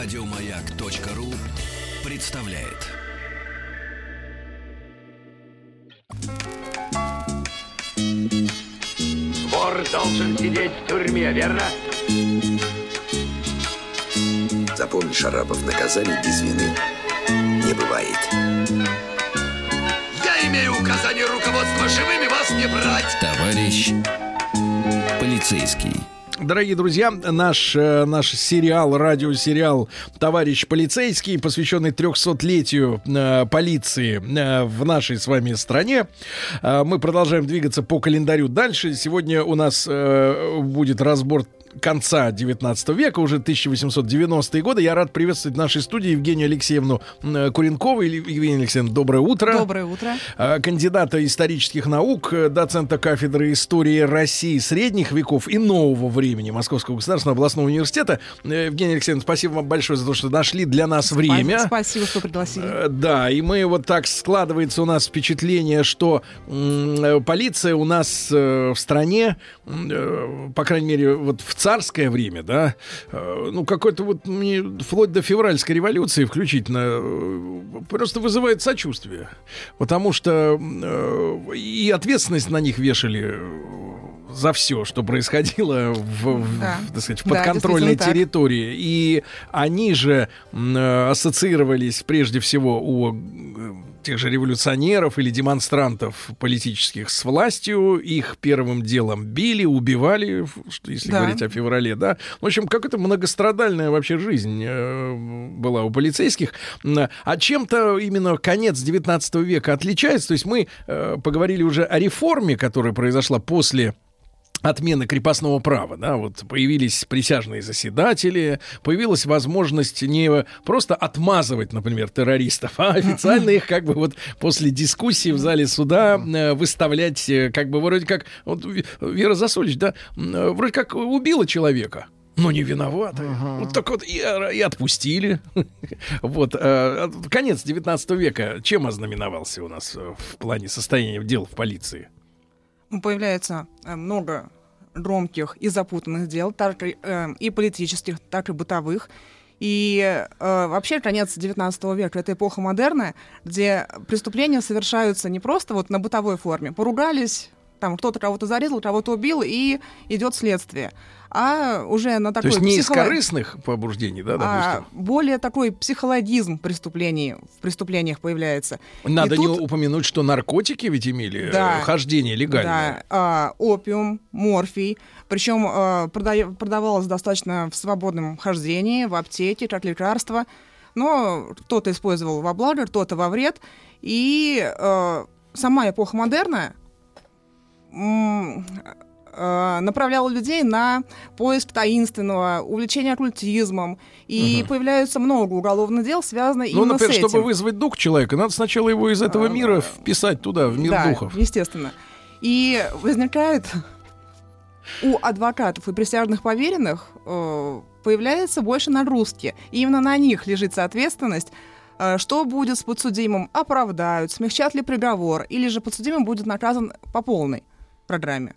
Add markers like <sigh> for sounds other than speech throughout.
Радиомаяк.ру представляет. Вор должен сидеть в тюрьме, верно? Запомни, Шарапов, наказаний без вины не бывает. Я имею указание руководства живыми вас не брать. Товарищ полицейский. Дорогие друзья, наш, э, наш сериал, радиосериал «Товарищ полицейский», посвященный 300-летию э, полиции э, в нашей с вами стране. Э, мы продолжаем двигаться по календарю дальше. Сегодня у нас э, будет разбор конца 19 века, уже 1890-е годы. Я рад приветствовать в нашей студии Евгению Алексеевну э, Куренкову. Евгения Алексеевна, доброе утро. Доброе утро. Э, кандидата исторических наук, э, доцента кафедры истории России средних веков и нового времени Московского государственного областного университета. Э, Евгения Алексеевна, спасибо вам большое за то, что нашли для нас время. Спасибо, что пригласили. Да, и мы вот так складывается у нас впечатление, что полиция у нас в стране, по крайней мере, вот в царское время, да, э, ну какой-то вот мне вплоть до февральской революции включительно э, просто вызывает сочувствие, потому что э, и ответственность на них вешали за все, что происходило в, в, Да. так сказать, в Да, подконтрольной так. территории. И они же ассоциировались прежде всего у тех же революционеров или демонстрантов политических с властью. Их первым делом били, убивали, если Да. говорить о феврале, да. В общем, как это многострадальная вообще жизнь э, была у полицейских. А чем-то именно конец 19 века отличается. То есть мы э, поговорили уже о реформе, которая произошла после отмены крепостного права, да, вот появились присяжные заседатели, появилась возможность не просто отмазывать, например, террористов, а официально их как бы вот после дискуссии в зале суда э, выставлять э, как бы вроде как, вот Вера Засулич, да, э, вроде как убила человека, но не виновата. Вот так вот и, и отпустили. <laughs> Вот. Конец 19 века чем ознаменовался у нас в плане состояния дел в полиции? Ну, Появляется э, много громких и запутанных дел, так и, э, и политических, так и бытовых. И э, вообще конец 19 века — это эпоха модерна, где преступления совершаются не просто вот на бытовой форме. Поругались, там кто-то кого-то зарезал, кого-то убил, и идет следствие. А уже на То такой есть не из психоло- корыстных побуждений, да, а допустим? более такой психологизм преступлений в преступлениях появляется. Надо И не тут- упомянуть, что наркотики ведь имели Да. э, хождение легальное. Да, а, опиум, морфий. Причем а, прода- продавалось достаточно в свободном хождении, в аптеке, как лекарство. Но кто-то использовал во благо, кто-то во вред. И а, сама эпоха модерна м, а, направляла людей на поиск таинственного, увлечение оккультизмом. И появляется много уголовных дел, связанных Ну, именно например, с этим. чтобы вызвать дух человека, надо сначала его из этого А, мира вписать туда, в мир да, духов. естественно. И возникает у адвокатов и присяжных поверенных э, появляется больше нагрузки. И именно на них лежит ответственность, э, что будет с подсудимым, оправдают, смягчат ли приговор, или же подсудимый будет наказан по полной программе.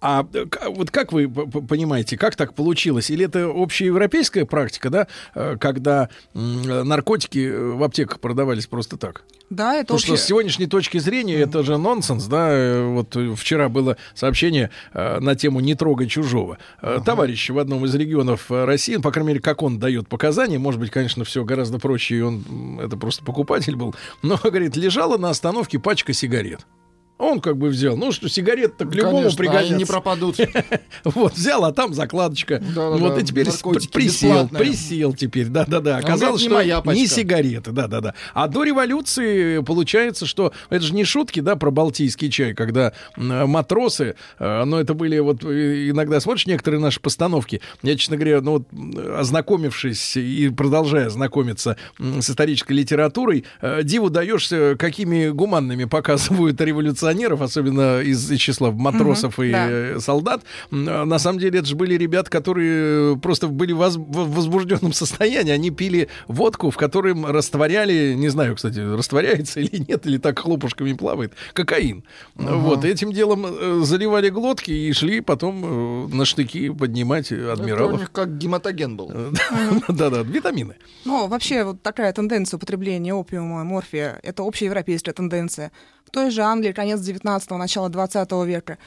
А вот как вы понимаете, как так получилось? Или это общеевропейская практика, да, э, когда наркотики в аптеках продавались просто так? Да, это Потому что с общее- сегодняшней точки зрения это же нонсенс, да. э, Вот вчера было сообщение э, на тему «Не трогай чужого». Э, Товарищ в одном из регионов России, ну, по крайней мере, как он дает показания, может быть, конечно, все гораздо проще, и он это просто покупатель был, но, <laughs> говорит, лежала на остановке пачка сигарет. Он как бы взял, ну что, сигарет-то к любому Конечно, пригодятся. они не пропадут. <laughs> Вот, взял, а там закладочка. Вот, и теперь присел, бесплатные. присел теперь, да-да-да. он Оказалось, не что пачка. не сигареты, да-да-да. А до революции получается, что это же не шутки, да, про балтийский чай, когда м, матросы, э, но это были вот э, иногда смотришь некоторые наши постановки. Я, честно говоря, ну вот ознакомившись и продолжая знакомиться с исторической литературой, э, диву даешься, какими гуманными <laughs> показывают революционеров, особенно из числа матросов Мгм, и да. э, солдат, на самом деле это же были ребят, которые просто были в воз- в возбужденном <laughs> состоянии. Они пили водку, в котором растворяли, не знаю, кстати, растворяется или нет, или так хлопушками плавает, кокаин. Вот, этим делом э, заливали глотки и шли потом э, на штыки поднимать Это у адмиралов. них как гематоген был. Да-да, <laughs> витамины. Ну, вообще, вот такая тенденция употребления опиума, морфия, это общеевропейская тенденция. В той же Англии, конец 19-го, начало 20 века,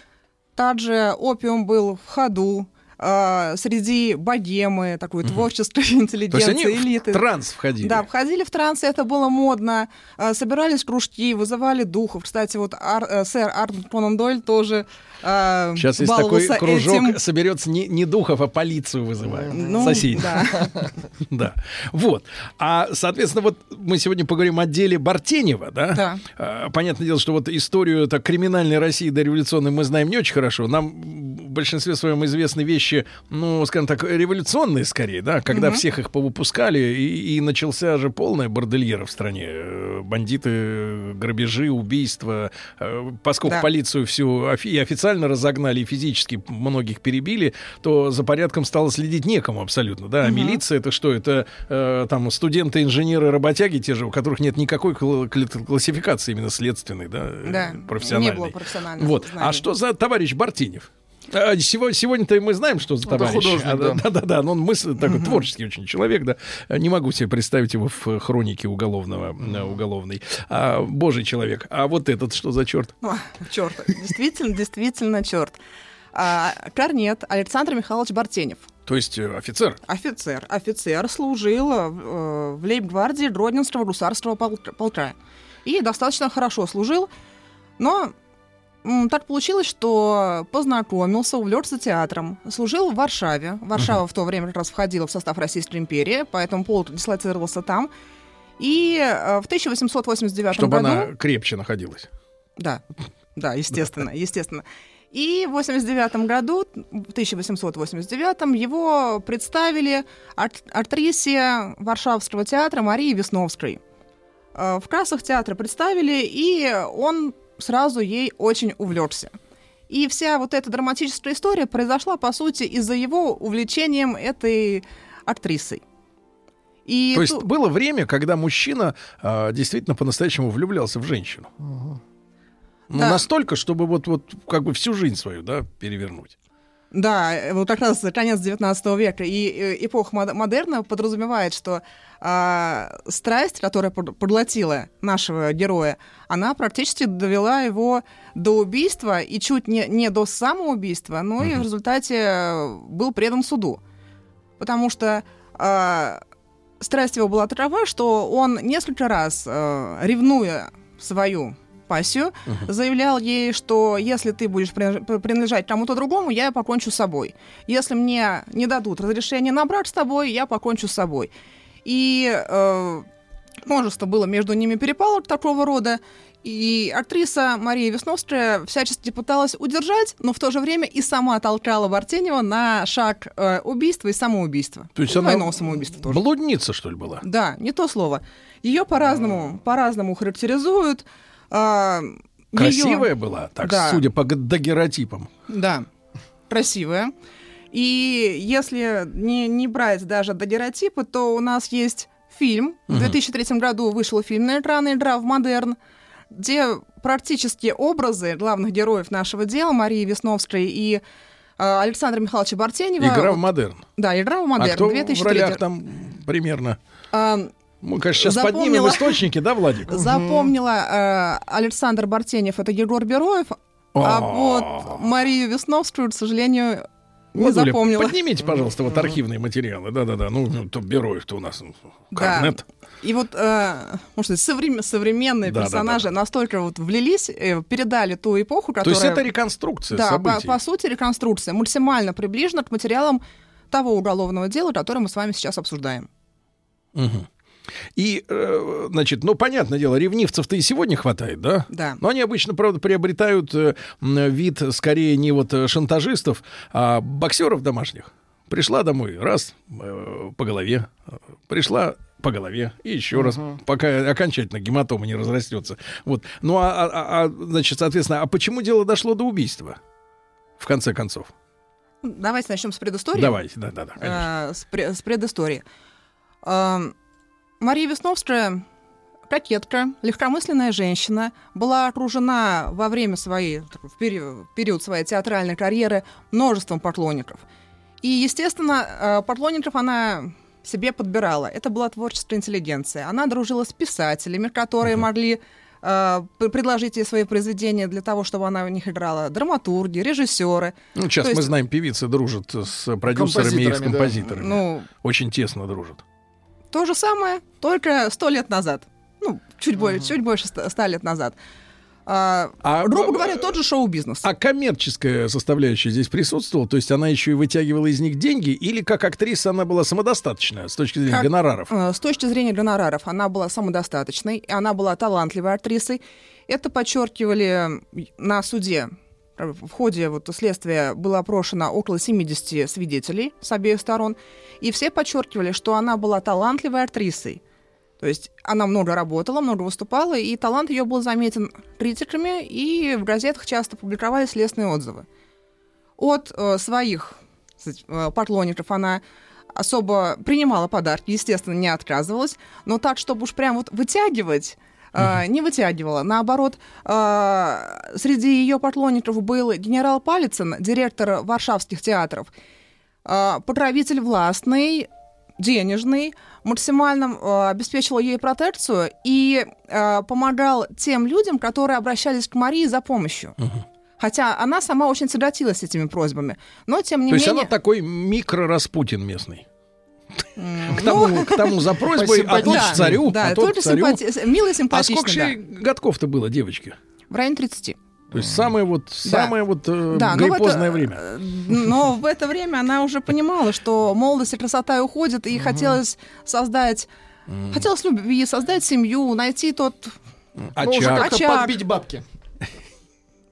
также опиум был в ходу э, среди богемы, такой творческой То есть интеллигенции, они элиты. в транс входили. Да, входили в транс, это было модно. Э, Собирались кружки, вызывали духов. Кстати, вот Ар- э, сэр Артур Конан Дойль тоже э, Сейчас есть такой кружок, этим. соберется не, не духов, а полицию вызывают. Ну, Соседей. да. <laughs> Да. Вот. А, соответственно, вот мы сегодня поговорим о деле Бартенева, да? Да. А, Понятное дело, что вот историю так, криминальной России дореволюционной мы знаем не очень хорошо. Нам в большинстве своем известны вещи, ну, скажем так, революционные скорее, да, когда всех их повыпускали, и, и начался же полная бордельера в стране. Бандиты, грабежи, убийства. Э, Поскольку Да. полицию всю и официально разогнали, и физически многих перебили, то за порядком стало следить некому абсолютно, да. А милиция это что? Это э, там студенты, инженеры, работяги те же, у которых нет никакой кл- кл- классификации именно следственной, да, э, Да, профессиональной. не было профессионального Вот. А что за товарищ Бартинев? А, Сегодня, сегодня-то мы знаем, что за Это товарищ. художник, А, да. да, да, да. Но он мысль такой творческий очень человек, да. Не могу себе представить его в хронике уголовного, э, уголовной. А, божий человек. А вот этот что за черт? черт, действительно, действительно черт. А, Корнет Александр Михайлович Бартенев. То есть э, офицер. Офицер. Офицер служил э, в лейб-гвардии Гродненского гусарского полк- полка. И достаточно хорошо служил, но так получилось, что познакомился, увлекся театром. Служил в Варшаве. Варшава в то время как раз входила в состав Российской империи, поэтому полк дислоцировался там. И э, в 1889 Чтобы году... она крепче находилась. Да, да, естественно, <laughs> естественно. И в 89 году, в 1889 его представили ар- актрисе Варшавского театра Марии Весновской. Э, В крассах театра представили, и он сразу ей очень увлекся. И вся вот эта драматическая история произошла, по сути, из-за его увлечением этой актрисой. И То есть ту- было время, когда мужчина а, действительно по-настоящему влюблялся в женщину. Ну, Да. настолько, чтобы вот, вот как бы всю жизнь свою, да, перевернуть. Да, э, вот как раз конец 19 века и э, эпоха мод- модерна подразумевает, что а, страсть, которая поглотила нашего героя, она практически довела его до убийства и чуть не, не до самоубийства, но и в результате э, был предан суду. Потому что а, страсть его была такова, что он несколько раз, э, ревнуя свою пассию, заявлял ей, что если ты будешь принадлеж- принадлежать кому-то другому, я покончу с собой. Если мне не дадут разрешения на брак с тобой, я покончу с собой. И э, множество было между ними перепалок такого рода. И актриса Мария Весновская всячески пыталась удержать, но в то же время и сама толкала Бартенева на шаг э, убийства и самоубийства. То есть И она двойного самоубийства тоже. блудница, что ли, была? Да, не то слово. Ее по-разному, по-разному характеризуют. А, Красивая была, так, Да. судя по дагеротипам. Да, красивая. И если не, не брать даже дагеротипы, то у нас есть фильм. В 2003 году вышел фильм на экраны «Игра в модерн», где практически образы главных героев нашего дела, Марии Весновской и а, Александра Михайловича Бартенева... Игра в модерн. Да, «Игра в А модерн», кто 2003 в ролях там примерно? А, Мы, конечно, сейчас Запомнила. поднимем источники, да, Владик? Запомнила э, Александр Бартенев, это Егор Бероев, а О. вот Марию Весновскую, к сожалению, не запомнила. Поднимите, пожалуйста, вот архивные материалы. Да-да-да. Ну, ну, то Бероев-то у нас Да. корнет. И вот, э, может быть, соврем- современные Да, персонажи да, да. настолько вот влились, э, передали ту эпоху, То которая... есть это реконструкция Да, по, событий. по сути, реконструкция максимально приближена к материалам того уголовного дела, которое мы с вами сейчас обсуждаем. Мгм. И, э, значит, ну, понятное дело, ревнивцев-то и сегодня хватает, да? Да. Но они обычно, правда, приобретают э, вид скорее не вот э, шантажистов, а боксеров домашних. Пришла домой, раз, по голове. Пришла по голове и еще раз, пока окончательно гематома не разрастется. Вот. Ну а, а- а, значит, соответственно, а почему дело дошло до убийства? В конце концов. Давайте начнем с предыстории. Давайте, да, да, да, конечно. Э, с, пре- с предыстории. Эм, Мария Весновская, кокетка, легкомысленная женщина, была окружена во время своей, в период, в период своей театральной карьеры множеством поклонников. И, естественно, э, поклонников она себе подбирала. Это была творческая интеллигенция. Она дружила с писателями, которые могли э, предложить ей свои произведения для того, чтобы она в них играла, драматурги, режиссеры. Ну, сейчас то мы есть- знаем, певицы дружат с продюсерами и с Композиторами, да. Ну, Очень тесно дружат. То же самое, только сто лет назад. Ну, чуть, более, чуть больше ста лет назад. А, А, грубо б- говоря, тот же шоу-бизнес. А коммерческая составляющая здесь присутствовала? То есть она еще и вытягивала из них деньги? Или как актриса она была самодостаточная с точки зрения Как- гонораров? Э, С точки зрения гонораров она была самодостаточной, и она была талантливой актрисой. Это подчеркивали на суде. Э, В ходе вот следствия было опрошено около 70 свидетелей с обеих сторон, и все подчеркивали, что она была талантливой актрисой. То есть она много работала, много выступала, и талант ее был заметен критиками, и в газетах часто публиковались лестные отзывы. От э, своих э, поклонников она особо принимала подарки, естественно, не отказывалась, но так, чтобы уж прям вот вытягивать, э, не вытягивала. Наоборот, э, среди ее поклонников был генерал Палицын, директор варшавских театров, э, покровитель властный, денежный, максимально э, обеспечивал ей протекцию и э, помогал тем людям, которые обращались к Марии за помощью. Хотя она сама очень тяготилась этими просьбами. Но, тем не То есть менее... она такой микро-распутин местный. К ну, тому, к тому за просьбой, а тот да, к царю, Да, а тот к царю. симпати- мило и А симпатично, сколько да. же годков-то было девочке? В районе 30. То есть самое вот, Да. самое вот э, Да, но это- гриппозное время. э, Но в это время она уже понимала, что молодость и красота уходят, и хотелось создать... Хотелось любви, создать семью, найти тот... А Ну, уже Очаг. как-то Очаг. подбить бабки.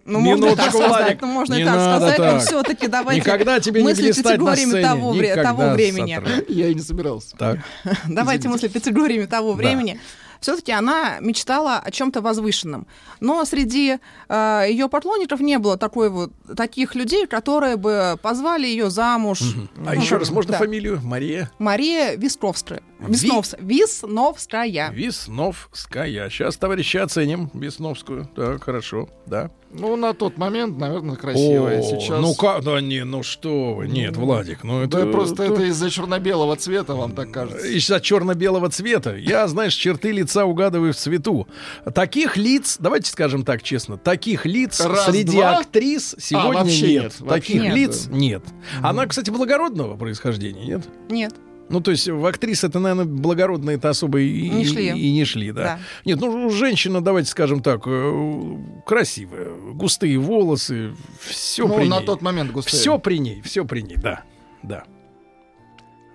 Ну, можно и так сказать, ну, можно не и так сказать, но так. все-таки давайте Никогда тебе не на категориями сцене. того, вре- того времени. Сатра. <laughs> Я и не собирался. Так. <laughs> Давайте мысли категориями того Да. времени. Все-таки она мечтала о чем-то возвышенном. Но среди э, ее поклонников не было такой вот, таких людей, которые бы позвали ее замуж. А еще раз, можно Да. фамилию? Мария Мария Висковская. Ви- Висновс- Висновская. Весновская. Сейчас, товарищи, оценим Весновскую. Так, хорошо, да. Ну, на тот момент, наверное, красивая. О, Сейчас... Ну как, да не, ну что вы, нет, Владик, ну это... Да просто то- это из-за черно-белого цвета, вам так кажется. Из-за черно-белого цвета. Я, знаешь, черты лица угадываю в цвету. Таких лиц, давайте скажем так честно, таких лиц Раз, среди два. актрис сегодня вообще нет. нет, Таких нет. лиц нет. Она, кстати, благородного происхождения, нет? Нет. Ну, то есть в актрисы это, наверное, благородные это особо и Не и- шли. И, не шли, да. Да. Нет, ну, женщина, давайте скажем так, э, красивая, густые волосы, все ну, при на ней. тот момент густые. Все при ней, все при ней, да, да.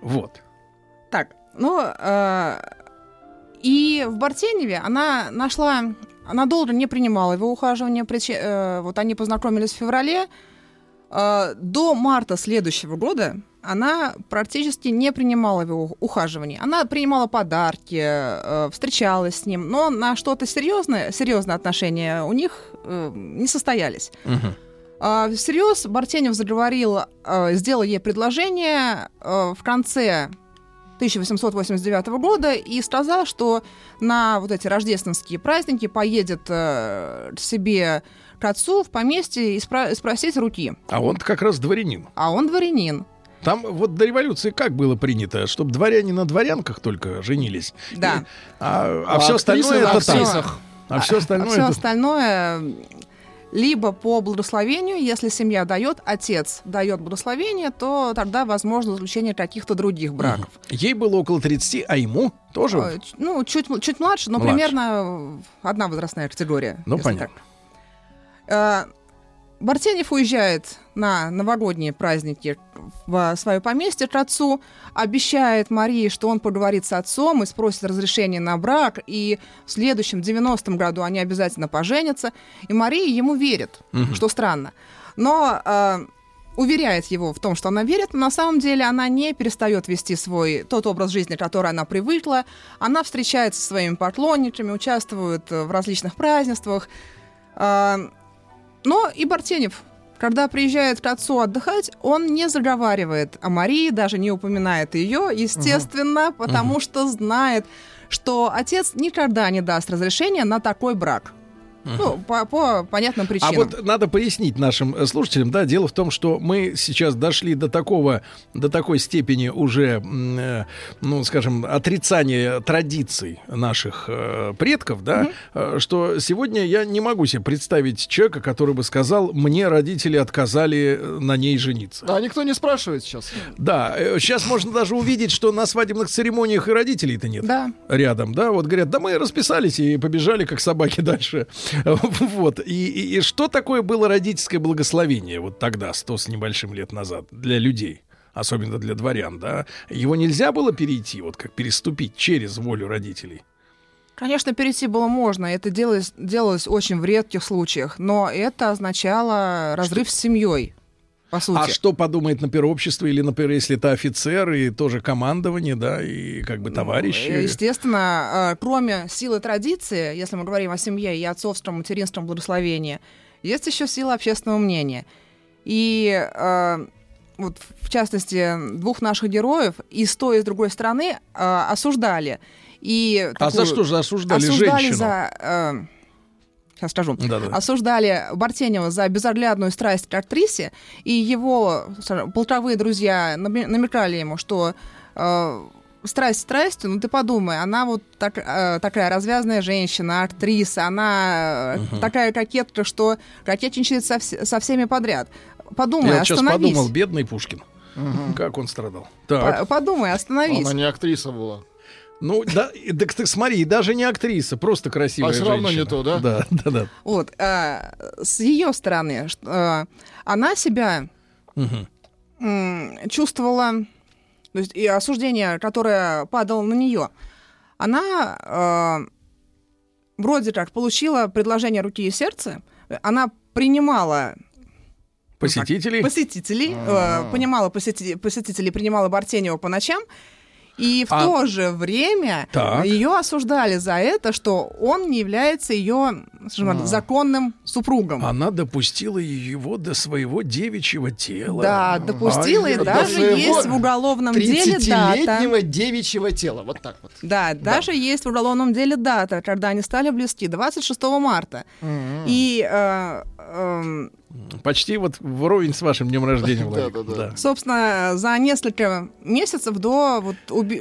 Вот. Так, ну, э, и в Бартеневе она нашла, она долго не принимала его ухаживание, причи- э, вот они познакомились в феврале, Э, до марта следующего года она практически не принимала его ухаживаний. Она принимала подарки, э, встречалась с ним, но на что-то серьезное, серьезные отношения у них э, не состоялись. А, Всерьез Бартенев заговорил, э, сделал ей предложение в конце 1889 года и сказал, что на вот эти рождественские праздники поедет к себе к отцу в поместье и спросить руки. А он как раз дворянин. А он дворянин. Там вот до революции как было принято, чтобы дворяне на дворянках только женились. Да. И- а А все актрисы остальное на это так. А все остальное все это... остальное э, либо по благословению, если семья дает, отец дает благословение, то тогда возможно заключение каких-то других браков. Ей было около 30, а ему тоже. Э, ч- Ну, чуть, чуть младше, но Младше. примерно э, одна возрастная категория. Ну, понятно. так. Э, Бартенев уезжает на новогодние праздники в свое поместье к отцу, обещает Марии, что он поговорит с отцом и спросит разрешение на брак, и в следующем, 90-м году они обязательно поженятся. И Мария ему верит, Мгм. что странно. Но э, уверяет его в том, что она верит, но на самом деле она не перестает вести свой тот образ жизни, который она привыкла. Она встречается со своими поклонниками, участвует в различных празднествах. А, но и Бартенев, когда приезжает к отцу отдыхать, он не заговаривает о Марии, даже не упоминает ее, естественно, угу. потому угу. что знает, что отец никогда не даст разрешения на такой брак. Ну, по, по понятным причинам. А вот надо пояснить нашим э, слушателям, да, дело в том, что мы сейчас дошли до такого, до такой степени уже, э, ну, скажем, отрицания традиций наших э, предков, да, угу. что сегодня я не могу себе представить человека, который бы сказал, мне родители отказали э, на ней жениться. Да, никто не спрашивает сейчас. Да, сейчас можно даже увидеть, что на свадебных церемониях и родителей-то нет. Да. Рядом, да, вот говорят, да мы расписались и побежали как собаки <laughs> дальше. <laughs> Вот. И, и, и что такое было родительское благословение вот тогда, сто с небольшим лет назад, для людей? Особенно для дворян, да? Его нельзя было перейти, вот как переступить через волю родителей? Конечно, перейти было можно, это делалось, делалось очень в редких случаях, но это означало разрыв что? с семьей по сути. А что подумает, например, общество или, например, если это офицер и тоже командование, да, и как бы ну, товарищи? Ну, естественно, кроме силы традиции, если мы говорим о семье и отцовском, материнском благословении, есть еще сила общественного мнения. И э, вот в частности двух наших героев и с той и с другой стороны э, осуждали. И а такую, за что же осуждали, осуждали женщину? За, э, сейчас скажу, Да-да. осуждали Бартенева за безоглядную страсть к актрисе, и его полтровые друзья намекали ему, что э, страсть страстью, ну ты подумай, она вот так, э, такая развязная женщина, актриса, она угу. такая кокетка, что кокетничает со, вс- со всеми подряд. Подумай, Я остановись. сейчас подумал, бедный Пушкин. Угу. Как он страдал. Так. Подумай, остановись. Она не актриса была. Ну, да, так ты смотри, даже не актриса, просто красивая а все равно не то, да? Да, да, да. Вот, а, с ее стороны, а, она себя угу. чувствовала, то есть и осуждение, которое падало на нее, она а, вроде как получила предложение руки и сердца, она принимала Посетителей? посетителей, э, понимала посети, посетителей, принимала Бартенева по ночам, и в а... то же время так. ее осуждали за это, что он не является ее а. законным супругом. Она допустила его до своего девичьего тела. Да, допустила, а, и даже есть в уголовном деле дата. девичьего тела, вот так вот. Да, да, даже есть в уголовном деле дата, когда они стали близки, 26 марта. Mm-hmm. И э, э, Почти вот вровень с вашим днем рождения, <laughs> Владимир. Да, да, да. Собственно, за несколько месяцев до вот уби...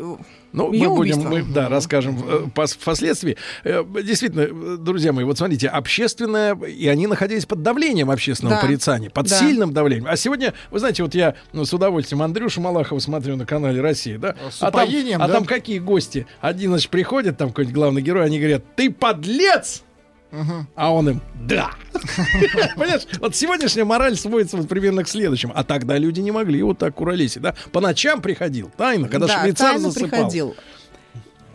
Ну, мы будем, мы, да, расскажем э, впоследствии. Э, действительно, друзья мои, вот смотрите, общественное, и они находились под давлением общественного да. порицания, под да. сильным давлением. А сегодня, вы знаете, вот я ну, с удовольствием Андрюшу Малахова смотрю на канале России, да? С а, там, а там какие гости? Один, значит, приходит, там какой-нибудь главный герой, они говорят, ты подлец! Угу. А он им да. <laughs> Понимаешь, вот сегодняшняя мораль сводится вот примерно к следующему. А тогда люди не могли вот так куролесить, да? По ночам приходил, тайно, когда да, швейцар тайно засыпал. приходил.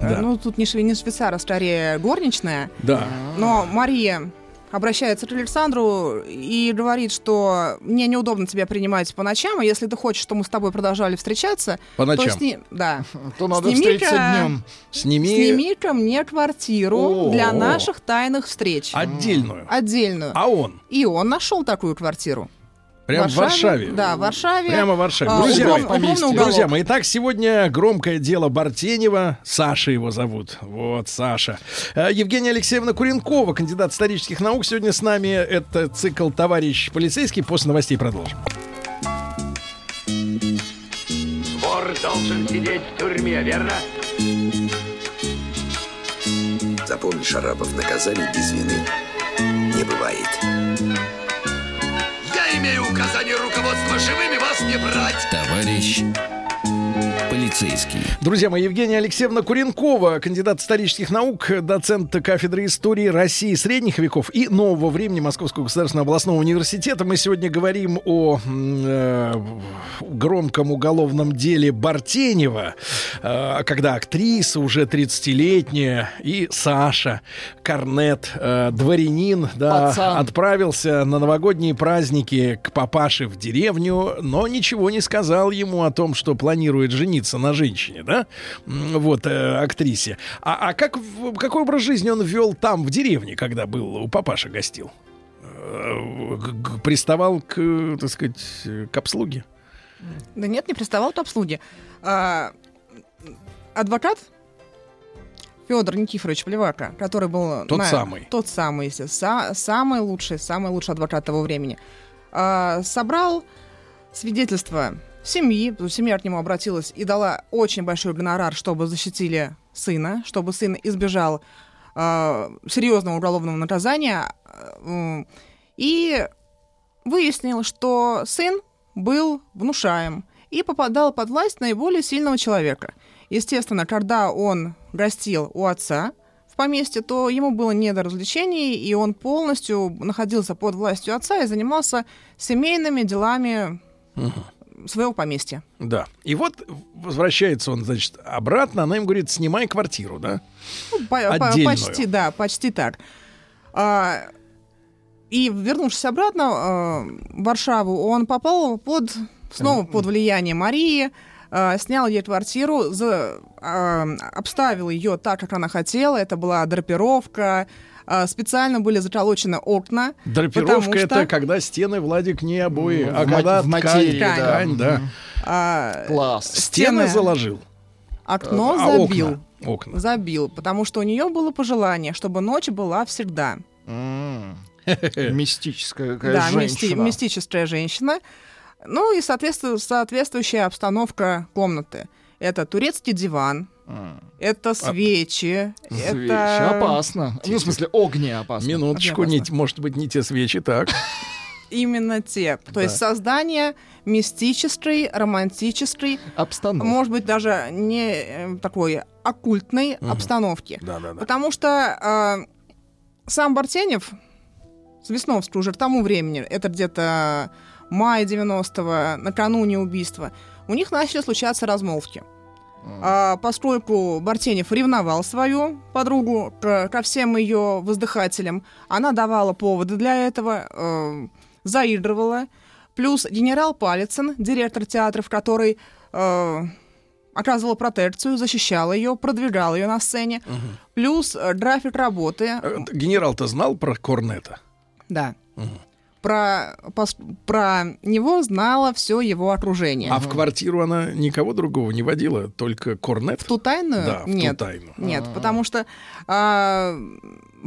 Да. Ну, тут не, не швейцар, а скорее горничная. Да. Но Мария обращается к Александру и говорит, что мне неудобно тебя принимать по ночам, а если ты хочешь, чтобы мы с тобой продолжали встречаться, по ночам. то, сни... да. <laughs> то надо встретиться днем. Сними... Сними-ка мне квартиру О-о-о. для наших тайных встреч. Отдельную. Отдельную. А он? И он нашел такую квартиру. Прямо в Варшаве? Да, в Варшаве. Прямо в Варшаве. А, друзья, углов, мои, друзья мои, итак, сегодня громкое дело Бартенева. Саша его зовут. Вот, Саша. Э, Евгения Алексеевна Куренкова, кандидат исторических наук, сегодня с нами. Это цикл «Товарищ полицейский». После новостей продолжим. Вор должен сидеть в тюрьме, верно? Запомни, Шарапов, наказание без вины не бывает имею указание руководства живыми вас не брать. Товарищ Полицейский. Друзья мои, Евгения Алексеевна Куренкова, кандидат исторических наук, доцент кафедры истории России средних веков и нового времени Московского государственного областного университета. Мы сегодня говорим о э, громком уголовном деле Бартенева, э, когда актриса уже 30-летняя и Саша Корнет, э, дворянин, да, Пацан. отправился на новогодние праздники к папаше в деревню, но ничего не сказал ему о том, что планирует жениться на женщине, да, вот, э, актрисе. А, а как, какой образ жизни он вел там, в деревне, когда был у папаши гостил? Э, Приставал к, так сказать, к обслуге? Да нет, не приставал к обслуге. А, адвокат Федор Никифорович Плевака, который был... Тот самый. Тот самый, са- самый лучший, самый лучший адвокат того времени. а, собрал свидетельство семьи, семья к нему обратилась и дала очень большой гонорар, чтобы защитили сына, чтобы сын избежал а, серьезного уголовного наказания. м, И выяснил, что сын был внушаем и попадал под власть наиболее сильного человека. Естественно, когда он гостил у отца в поместье, то ему было не до развлечений, и он полностью находился под властью отца и занимался семейными делами своего поместья. Да. И вот возвращается он, значит, обратно, она им говорит, снимай квартиру, да? Ну, по- Отдельную. почти, да, почти так. А, и вернувшись обратно а, в Варшаву, он попал под снова под влияние Марии, а, снял ей квартиру, за- а, обставил ее так, как она хотела. Это была драпировка, а, специально были заколочены окна. Драпировка что, это когда стены, Владик, не обои, М, а в когда в ткань, материи, да. ткань, да. а, Класс. Стены Стены. заложил. окно а забил. окна? Окна. Забил, потому что у нее было пожелание, чтобы ночь была всегда. Мистическая какая да, мисти- женщина. мистическая женщина. Ну и соответству- соответствующая обстановка комнаты. Это турецкий диван, это свечи, Свечи. это Опасно. Ну, в смысле, огне опасно. Минуточку, Опасно. не, может быть, не те свечи, так. <laughs> именно те. То есть создание мистической, романтической, Обстановка. может быть, даже не э, такой оккультной обстановки. Да, да, да. Потому что э, сам Бартенев с Весновской уже к тому времени, это где-то май 90-го, накануне убийства, у них начали случаться размолвки. А, поскольку Бартенев ревновал свою подругу к- ко всем ее воздыхателям, она давала поводы для этого, э, заигрывала. Плюс генерал Палицын, директор театров, который э, оказывал протекцию, защищал ее, продвигал ее на сцене. Плюс э, график работы. Э, Генерал-то знал про Корнета? Да. Про, про него знало все его окружение. А в квартиру она никого другого не водила, только Корнет? В ту тайную? Да, в ту Нет. тайну. Нет, потому что а,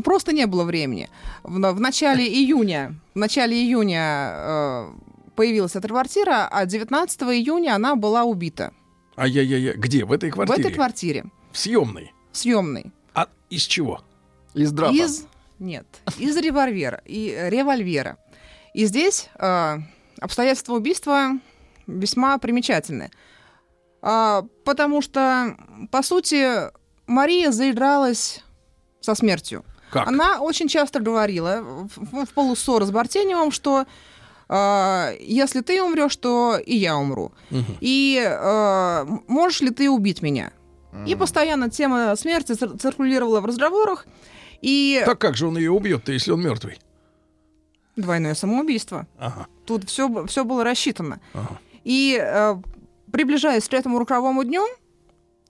просто не было времени. В, в начале июня, в начале июня а, появилась эта квартира, а 19 июня она была убита. Ай-яй-яй, где? В этой В квартире? этой квартире, В съемной. съемной. А из чего? Из драпа. Из нет, из револьвера и э, револьвера. И здесь э, обстоятельства убийства весьма примечательны, А, потому что по сути Мария заигралась со смертью. Как? Она очень часто говорила в, в- полуссоры с Бартеневым, что э, если ты умрешь, то и я умру. И э, можешь ли ты убить меня? И постоянно тема смерти цир- циркулировала в разговорах. И Так как же он ее убьет-то, если он мертвый? Двойное самоубийство. Ага. Тут все, все было рассчитано. Ага. И э, приближаясь к этому роковому дню,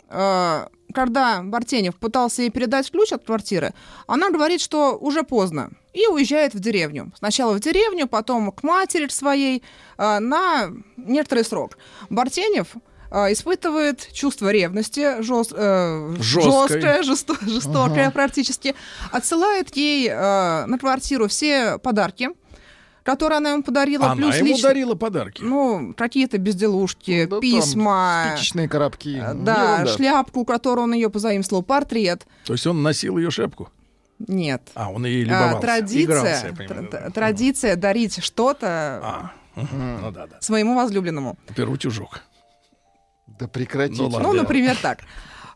э, когда Бартенев пытался ей передать ключ от квартиры, она говорит, что уже поздно, и уезжает в деревню. Сначала в деревню, потом к матери своей э, на некоторый срок. Бартенев э, испытывает чувство ревности, жест- э, жесткое, жесто- жестокое практически, отсылает ей э, на квартиру все подарки, которые она ему подарила, Она плюс ему лично- дарила подарки. ну, какие-то безделушки, Да там письма, Спичечные коробки. э, да, Ерунда. шляпку, которую он ее позаимствовал, портрет. То есть он носил ее шапку? Нет. А, он ей А, любовался. традиция, Игрался, понимаю, тр- да. тр- традиция дарить что-то А, мгм. ну да, да. своему возлюбленному. Перу тюжок. Да прекратите. Ну. Ну, например, так.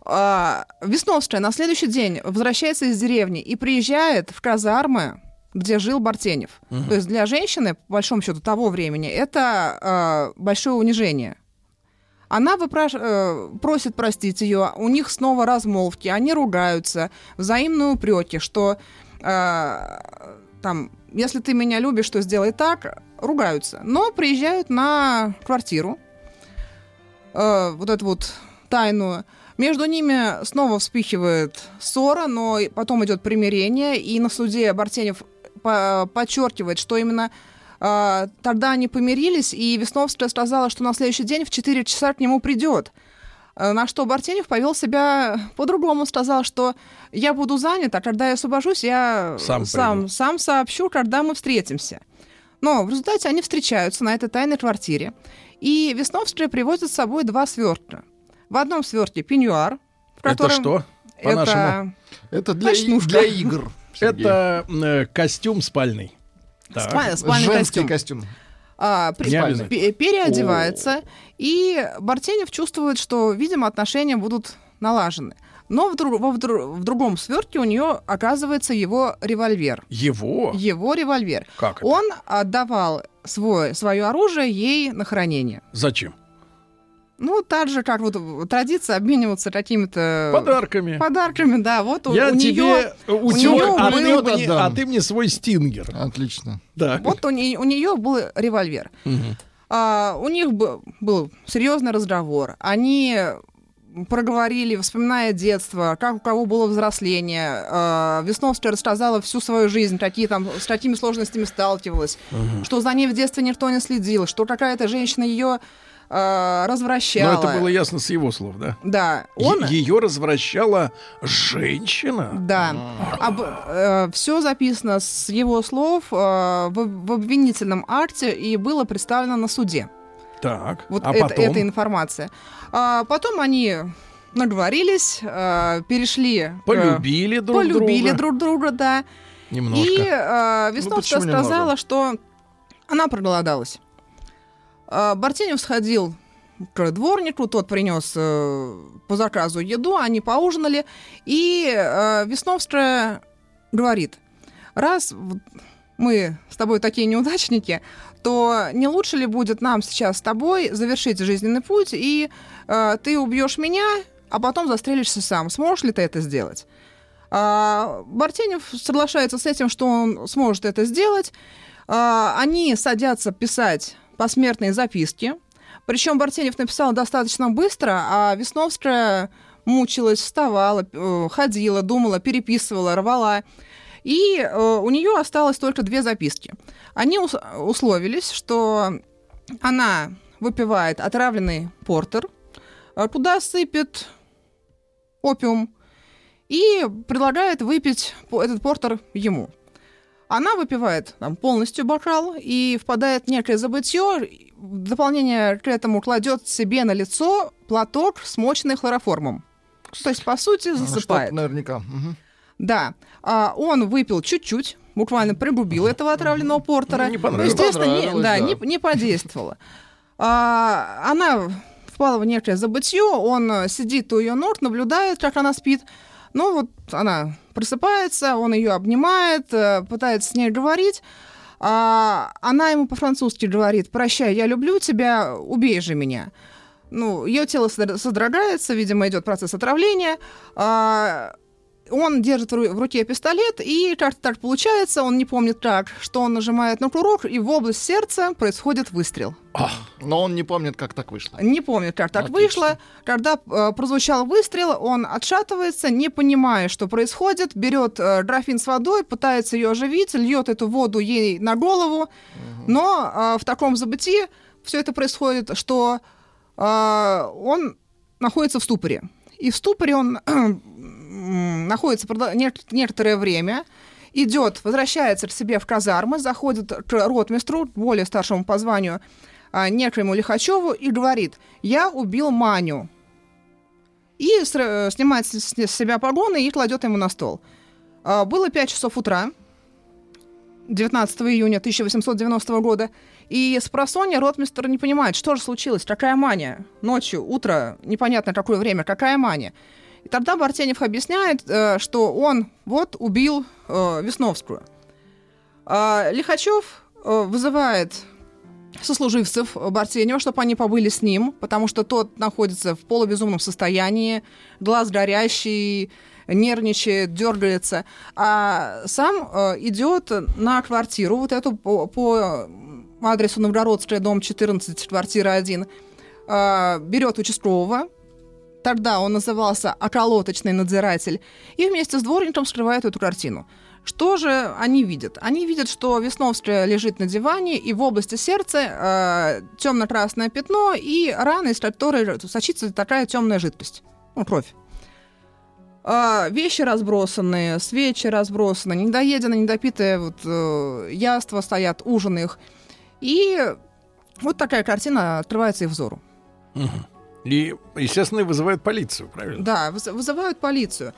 А, Весновская на следующий день возвращается из деревни и приезжает в казармы, где жил Бартенев. То есть для женщины, по большому счету, того времени, это а, большое унижение. Она выпраш- э, просит простить ее, у них снова размолвки, они ругаются, взаимные упреки, что э, там, если ты меня любишь, то сделай так, ругаются. Но приезжают на квартиру, э, вот эту вот тайную. Между ними снова вспыхивает ссора, но потом идет примирение, и на суде Бартенев по- подчеркивает, что именно э, тогда они помирились, и Весновская сказала, что на следующий день в 4 часа к нему придет. Э, На что Бартенев повел себя по-другому, сказал, что я буду занят, а когда я освобожусь, я Сам сам, сам сообщу, когда мы встретимся. Но в результате они встречаются на этой тайной квартире. И Весновская привозит с собой два свертка. В одном свертке пеньюар, в Это котором... что? По-нашему. Это Это для, и- Ночнушка. для игр. <laughs> Сергей. Это э, костюм спальный. Так. спа- спальный Женский костюм. костюм. А, при- пе- переодевается, и Бартенев чувствует, что, видимо, отношения будут налажены. Но в, друг- в в другом свертке у нее оказывается его револьвер. Его? Его револьвер. Как это? Он отдавал свой, свое оружие ей на хранение. Зачем? Ну, так же, как вот традиция обмениваться какими-то Подарками. подарками, да. Вот у, Я у тебе нее, утюг, неё а, был- ты мне, а ты мне свой стингер. Отлично. Да. вот у, не- у нее был револьвер. Мгм. А, у них бы- был серьезный разговор. Они проговорили, вспоминая детство, как у кого было взросление. А, Весновская рассказала всю свою жизнь, какие там, с какими сложностями сталкивалась, что за ней в детстве никто не следил, что какая-то женщина ее Но развращала. это было ясно с его слов, да? Да, он... Ее развращала женщина? Да. все записано с его слов э, в, в обвинительном акте и было представлено на суде. Так, Вот а это- потом? эта информация. А потом они наговорились, э, перешли... Полюбили друг полюбили друга. друг друга, да. Немножко. И э, Весновская почему немного? сказала, что она проголодалась. Э, Бартенев сходил к дворнику, тот принес э, по заказу еду, они поужинали, и э, Весновская говорит, раз мы с тобой такие неудачники, то не лучше ли будет нам сейчас с тобой завершить жизненный путь, и э, ты убьешь меня, а потом застрелишься сам. Сможешь ли ты это сделать? А, Бартенев соглашается с этим, что он сможет это сделать. А, Они садятся писать посмертные записки. Причем Бартенев написал достаточно быстро, а Весновская мучилась, вставала, э, ходила, думала, переписывала, рвала. И э, у нее осталось только две записки. Они ус- условились, что она выпивает отравленный портер, э, туда сыпет опиум и предлагает выпить этот портер ему. Она выпивает там, полностью бокал и впадает в некое забытье. В дополнение к этому кладет себе на лицо платок, смоченный хлороформом. То есть, по сути, Ну, засыпает. что-то наверняка. Мгм. Да. А, он выпил чуть-чуть, буквально пригубил этого отравленного портера. Ну, не Ну, понравилось. естественно, не, да, да. Не, не подействовало. А, она впала в некое забытье, он сидит у ее ног, наблюдает, как она спит. Ну вот она просыпается, он ее обнимает, э, пытается с ней говорить. А, она ему по-французски говорит, прощай, я люблю тебя, убей же меня. Ну, ее тело содр- содрогается, видимо, идет процесс отравления. А, он держит в ру- в руке пистолет, и как-то так получается, он не помнит как, что он нажимает на курок, и в область сердца происходит выстрел. Но он не помнит, как так вышло. Не помнит, как так Отлично. вышло. Когда э, прозвучал выстрел, он отшатывается, не понимая, что происходит, берет э, графин с водой, пытается ее оживить, льет эту воду ей на голову, но э, в таком забытии все это происходит, что э, он находится в ступоре. И в ступоре он находится некоторое время, идет, возвращается к себе в казармы, заходит к ротмистру, более старшему по званию, а, некоему Лихачеву, и говорит, я убил Маню. И снимает с, с себя погоны и кладет ему на стол. А, Было 5 часов утра. 19 июня 1890 года. И с просонья ротмистр не понимает, что же случилось, какая мания. Ночью, утро, непонятно какое время, какая мания. И тогда Бартенев объясняет, э, что он вот убил э, Весновскую. А Лихачев э, вызывает сослуживцев Бартенева, чтобы они побыли с ним, потому что тот находится в полубезумном состоянии, глаз горящий, нервничает, дергается, а сам идет на квартиру, вот эту по, по адресу Новгородская, дом 14, квартира 1, э, берет участкового, тогда он назывался околоточный надзиратель, и вместе с дворником скрывает эту картину. Что же они видят? Они видят, что Весновская лежит на диване, и в области сердца э, темно-красное пятно и рана, из которой сочится такая темная жидкость. Ну, кровь. А, вещи разбросанные, свечи разбросаны, недоеденные, недопитые вот, э, яства стоят, ужин их. И вот такая картина открывается их взору. И, естественно, вызывает полицию, правильно? Да, выз- вызывают полицию,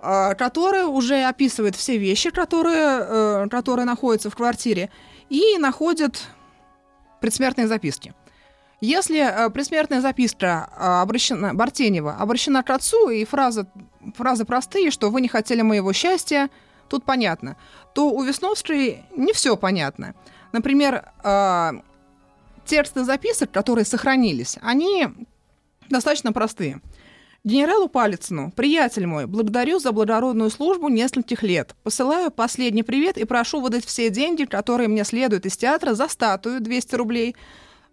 а, которая уже описывает все вещи, которые, э, которые находятся в квартире, и находит предсмертные записки. Если э, предсмертная записка э, обращена, Бартенева обращена к отцу, и фраза, фразы простые, что вы не хотели моего счастья, тут понятно, то у Весновской не все понятно. Например, тексты записок, которые сохранились, они достаточно простые. Генералу Палицыну, приятель мой, благодарю за благородную службу нескольких лет. Посылаю последний привет и прошу выдать все деньги, которые мне следуют из театра за статую 200 рублей,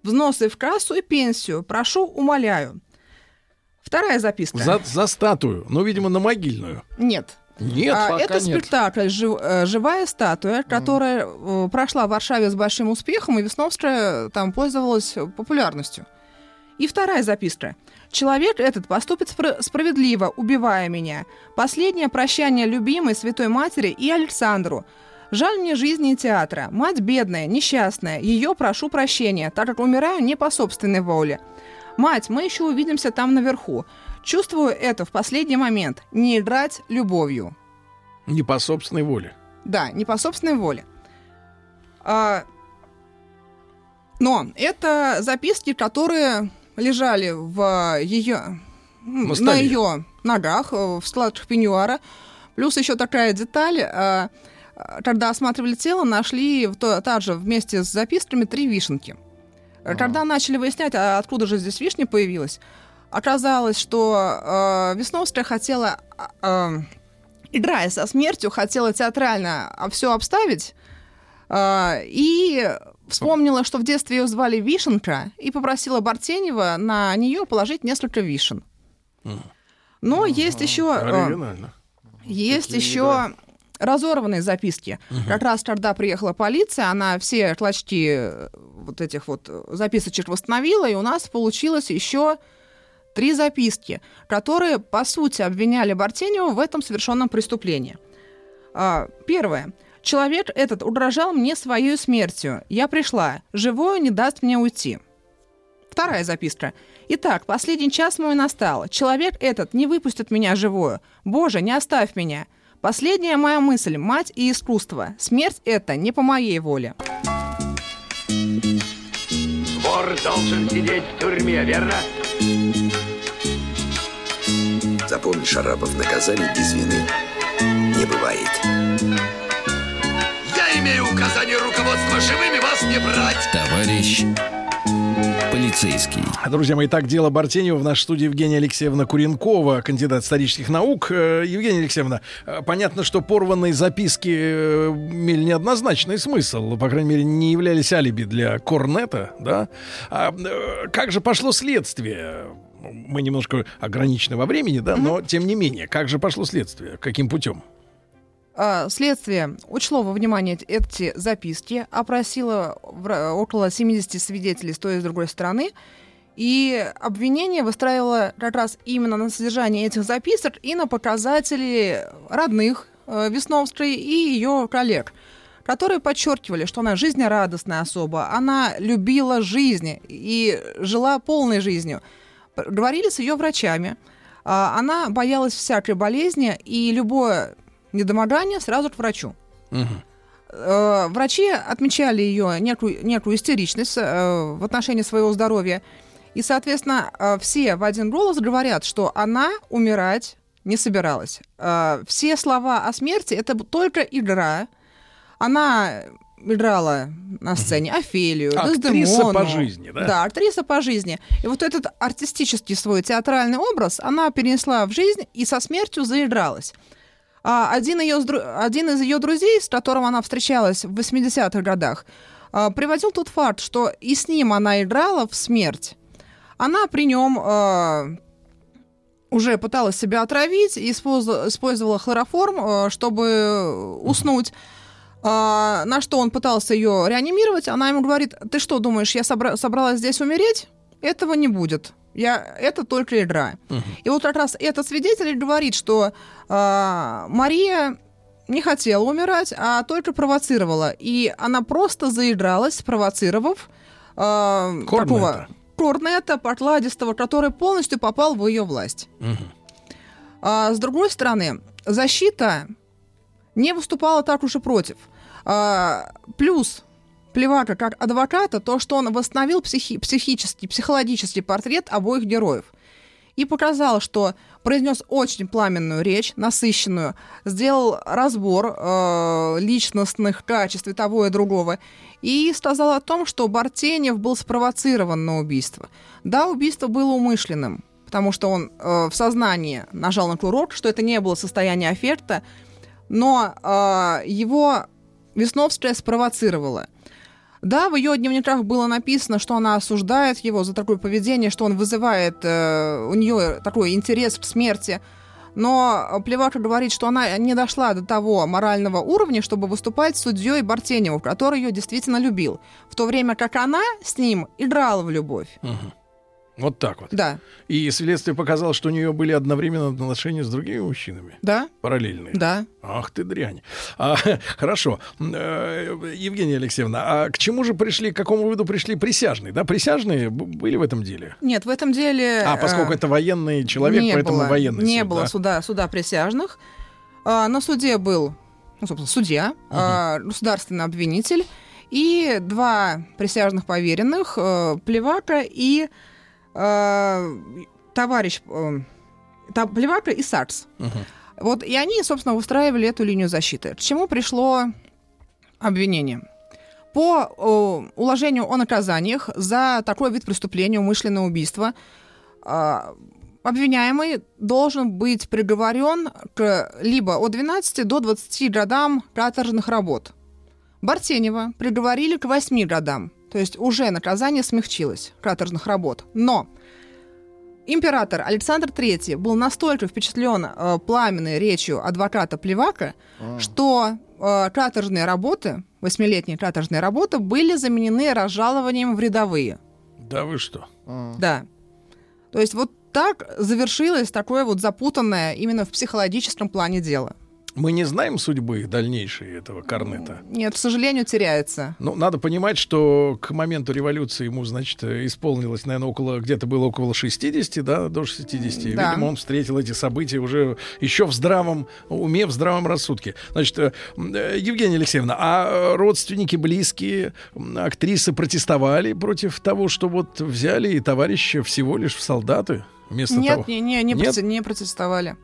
взносы в кассу и пенсию. Прошу, умоляю. Вторая записка. За, за статую, ну, видимо, на могильную. Нет. Нет, А, пока это нет. спектакль «Жив- э, «Живая статуя», которая э, прошла в Варшаве с большим успехом, и Весновская там пользовалась популярностью. И вторая записка. «Человек этот поступит спро- справедливо, убивая меня. Последнее прощание любимой Святой Матери и Александру. Жаль мне жизни и театра. Мать бедная, несчастная. Ее прошу прощения, так как умираю не по собственной воле. Мать, мы еще увидимся там наверху. Чувствую это в последний момент. Не играть любовью. не по собственной воле. Да, не по собственной воле. А, но это записки, которые лежали в ее, На ее ногах, э, в складках пеньюара. Плюс еще такая деталь. а, а, Когда осматривали тело, нашли то- также вместе с записками три вишенки. Когда начали выяснять, а откуда же здесь вишня появилась, оказалось, что э, Весновская хотела, э, э, играя со смертью, хотела театрально все обставить, э, и вспомнила, что в детстве ее звали Вишенка, и попросила Бартенева на нее положить несколько вишен. Но есть еще... Оригинально. есть еще разорванные записки. Как раз когда приехала полиция, она все клочки э, вот этих вот э, записочек восстановила, и у нас получилось еще три записки, которые, по сути, обвиняли Бартенева в этом совершенном преступлении. А, Первое. Человек этот угрожал мне своей смертью. Я пришла. Живое не даст мне уйти. Вторая записка. Итак, последний час мой настал. Человек этот не выпустит меня живую. Боже, не оставь меня. Последняя моя мысль – мать и искусство. Смерть это не по моей воле. Вор должен сидеть в тюрьме, верно? Запомни, Шарапов, наказаний без вины не бывает. Имею указание руководства живыми вас не брать. Товарищ полицейский. Друзья мои, так дело Бартенева. В нашей студии Евгения Алексеевна Куренкова, кандидат исторических наук. Э, Евгения Алексеевна, э, понятно, что порванные записки э, имели неоднозначный смысл. По крайней мере, не являлись алиби для Корнета, да? А как же пошло следствие? Мы немножко ограничены во времени, да, но тем не менее, как же пошло следствие? Каким путем? А, Следствие учло во внимание эти записки, опросило около 70 свидетелей с той и с другой стороны, и обвинение выстраивало как раз именно на содержании этих записок и на показатели родных э, Весновской и ее коллег, которые подчеркивали, что она жизнерадостная особа, она любила жизнь и жила полной жизнью. Говорили с ее врачами. А, Она боялась всякой болезни, и любое недомогание сразу к врачу. Э, Врачи отмечали ее некую, некую истеричность э, в отношении своего здоровья. И, соответственно, э, все в один голос говорят, что она умирать не собиралась. Все слова о смерти — это только игра. Она играла на сцене Офелию, Актриса Дездемону. по жизни, да? Да, актриса по жизни. И вот этот артистический свой театральный образ она перенесла в жизнь и со смертью заигралась. А один, ее, один из ее друзей, с которым она встречалась в 80-х годах, а, приводил тот факт, что и с ним она играла в смерть. Она при нем а, уже пыталась себя отравить, и использовала, хлороформ, чтобы уснуть. А, на что он пытался ее реанимировать, она ему говорит, ты что думаешь, я собра- собралась здесь умереть? Этого не будет. Я, это только игра. И вот как раз этот свидетель говорит, что а, Мария не хотела умирать, а только провоцировала. И она просто заигралась, спровоцировав а, Корнета. такого корнета покладистого, который полностью попал в ее власть. А, с другой стороны, защита не выступала так уж и против. А, плюс Плевака как адвоката то, что он восстановил психи- психический, психологический портрет обоих героев и показал, что произнес очень пламенную речь, насыщенную, сделал разбор э, личностных качеств и того и другого, и сказал о том, что Бартенев был спровоцирован на убийство. Да, убийство было умышленным, потому что он э, в сознании нажал на курок, что это не было состояние аффекта, но э, его Весновская спровоцировала. Да, в ее дневниках было написано, что она осуждает его за такое поведение, что он вызывает э, у нее такой интерес к смерти. Но Плевака говорит, что она не дошла до того морального уровня, чтобы выступать судьей Бартеневу, который ее действительно любил. В то время как она с ним играла в любовь. Вот так вот. Да, И следствие показало, что у нее были одновременно отношения с другими мужчинами. да, Параллельные. да. Ах ты дрянь. А, <laughs> хорошо. Э, Евгения Алексеевна, а к чему же пришли, к какому выводу пришли присяжные? Да, присяжные были в этом деле? Нет, в этом деле... А, поскольку э, это военный человек, не поэтому было, военный Не суд, было да? суда, суда присяжных. А, на суде был, ну, собственно, судья, а, государственный обвинитель и два присяжных поверенных, э, Плевака и э, товарищ... э, Плевака и Сакс. Вот, и они, собственно, выстраивали эту линию защиты. К чему пришло обвинение? По э, уложению о наказаниях за такой вид преступления, умышленное убийство, а, обвиняемый должен быть приговорен к либо от 12 до 20 годам каторжных работ. Бартенева приговорили к 8 годам, то есть уже наказание смягчилось каторжных работ. Но император Александр III был настолько впечатлен э, пламенной речью адвоката Плевака, что э, каторжные работы, восьмилетние каторжные работы, были заменены разжалованием в рядовые. Да вы что? Да. То есть вот так завершилось такое вот запутанное именно в психологическом плане дело. Мы не знаем судьбы дальнейшей этого корнета. Нет, к сожалению, теряется. Ну, надо понимать, что к моменту революции ему, значит, исполнилось, наверное, около, где-то было около 60, да, до 60. Да. Видимо, он встретил эти события уже еще в здравом уме, в здравом рассудке. Значит, э, э, Евгения Алексеевна, а родственники, близкие, актрисы протестовали против того, что вот взяли и товарища всего лишь в солдаты? Вместо Нет, того. не, не, не, Нет? не протестовали.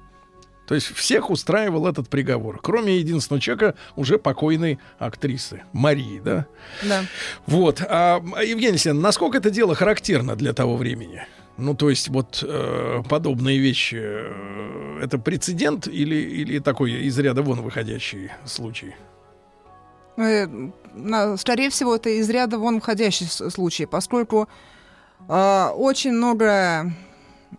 То есть всех устраивал этот приговор, кроме единственного человека, уже покойной актрисы, Марии, да? Да. Вот. А, Евгений Алексеевна, насколько это дело характерно для того времени? Ну, то есть вот э, подобные вещи, э, это прецедент или, или такой из ряда вон выходящий случай? Э, Скорее всего, это из ряда вон входящий с- случай, поскольку э, очень много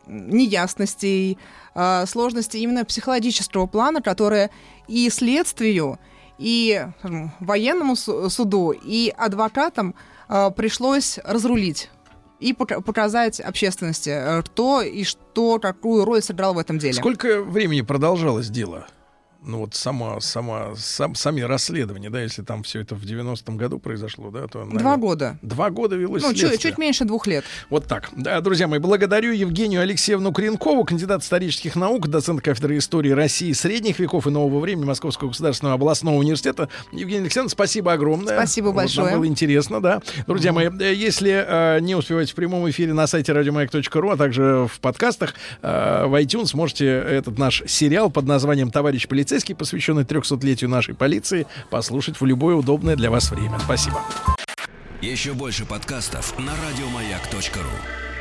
неясностей, э, сложностей именно психологического плана, которые и следствию, и скажем, военному су- суду, и адвокатам э, пришлось разрулить и пока- показать общественности, э, кто и что, какую роль сыграл в этом деле. Сколько времени продолжалось дело? Ну вот сама, сама, сам, сами расследования, да, если там все это в 90-м году произошло, да, то... наверное, Два года. Два года велось Ну, чуть, чуть меньше двух лет. Вот так. Да, друзья мои, благодарю Евгению Алексеевну Кренкову, кандидат исторических наук, доцент кафедры истории России средних веков и нового времени Московского государственного областного университета. Евгения Алексеевна, спасибо огромное. Спасибо Вот, нам большое. было интересно, да. Друзья мои, э, если э, не успеваете в прямом эфире на сайте радиомаяк.ру, а также в подкастах, э, в iTunes можете этот наш сериал под названием «Товарищ полицейский», посвященный 300-летию нашей полиции, послушать в любое удобное для вас время. Спасибо. Еще больше подкастов на радиомаяк.ру.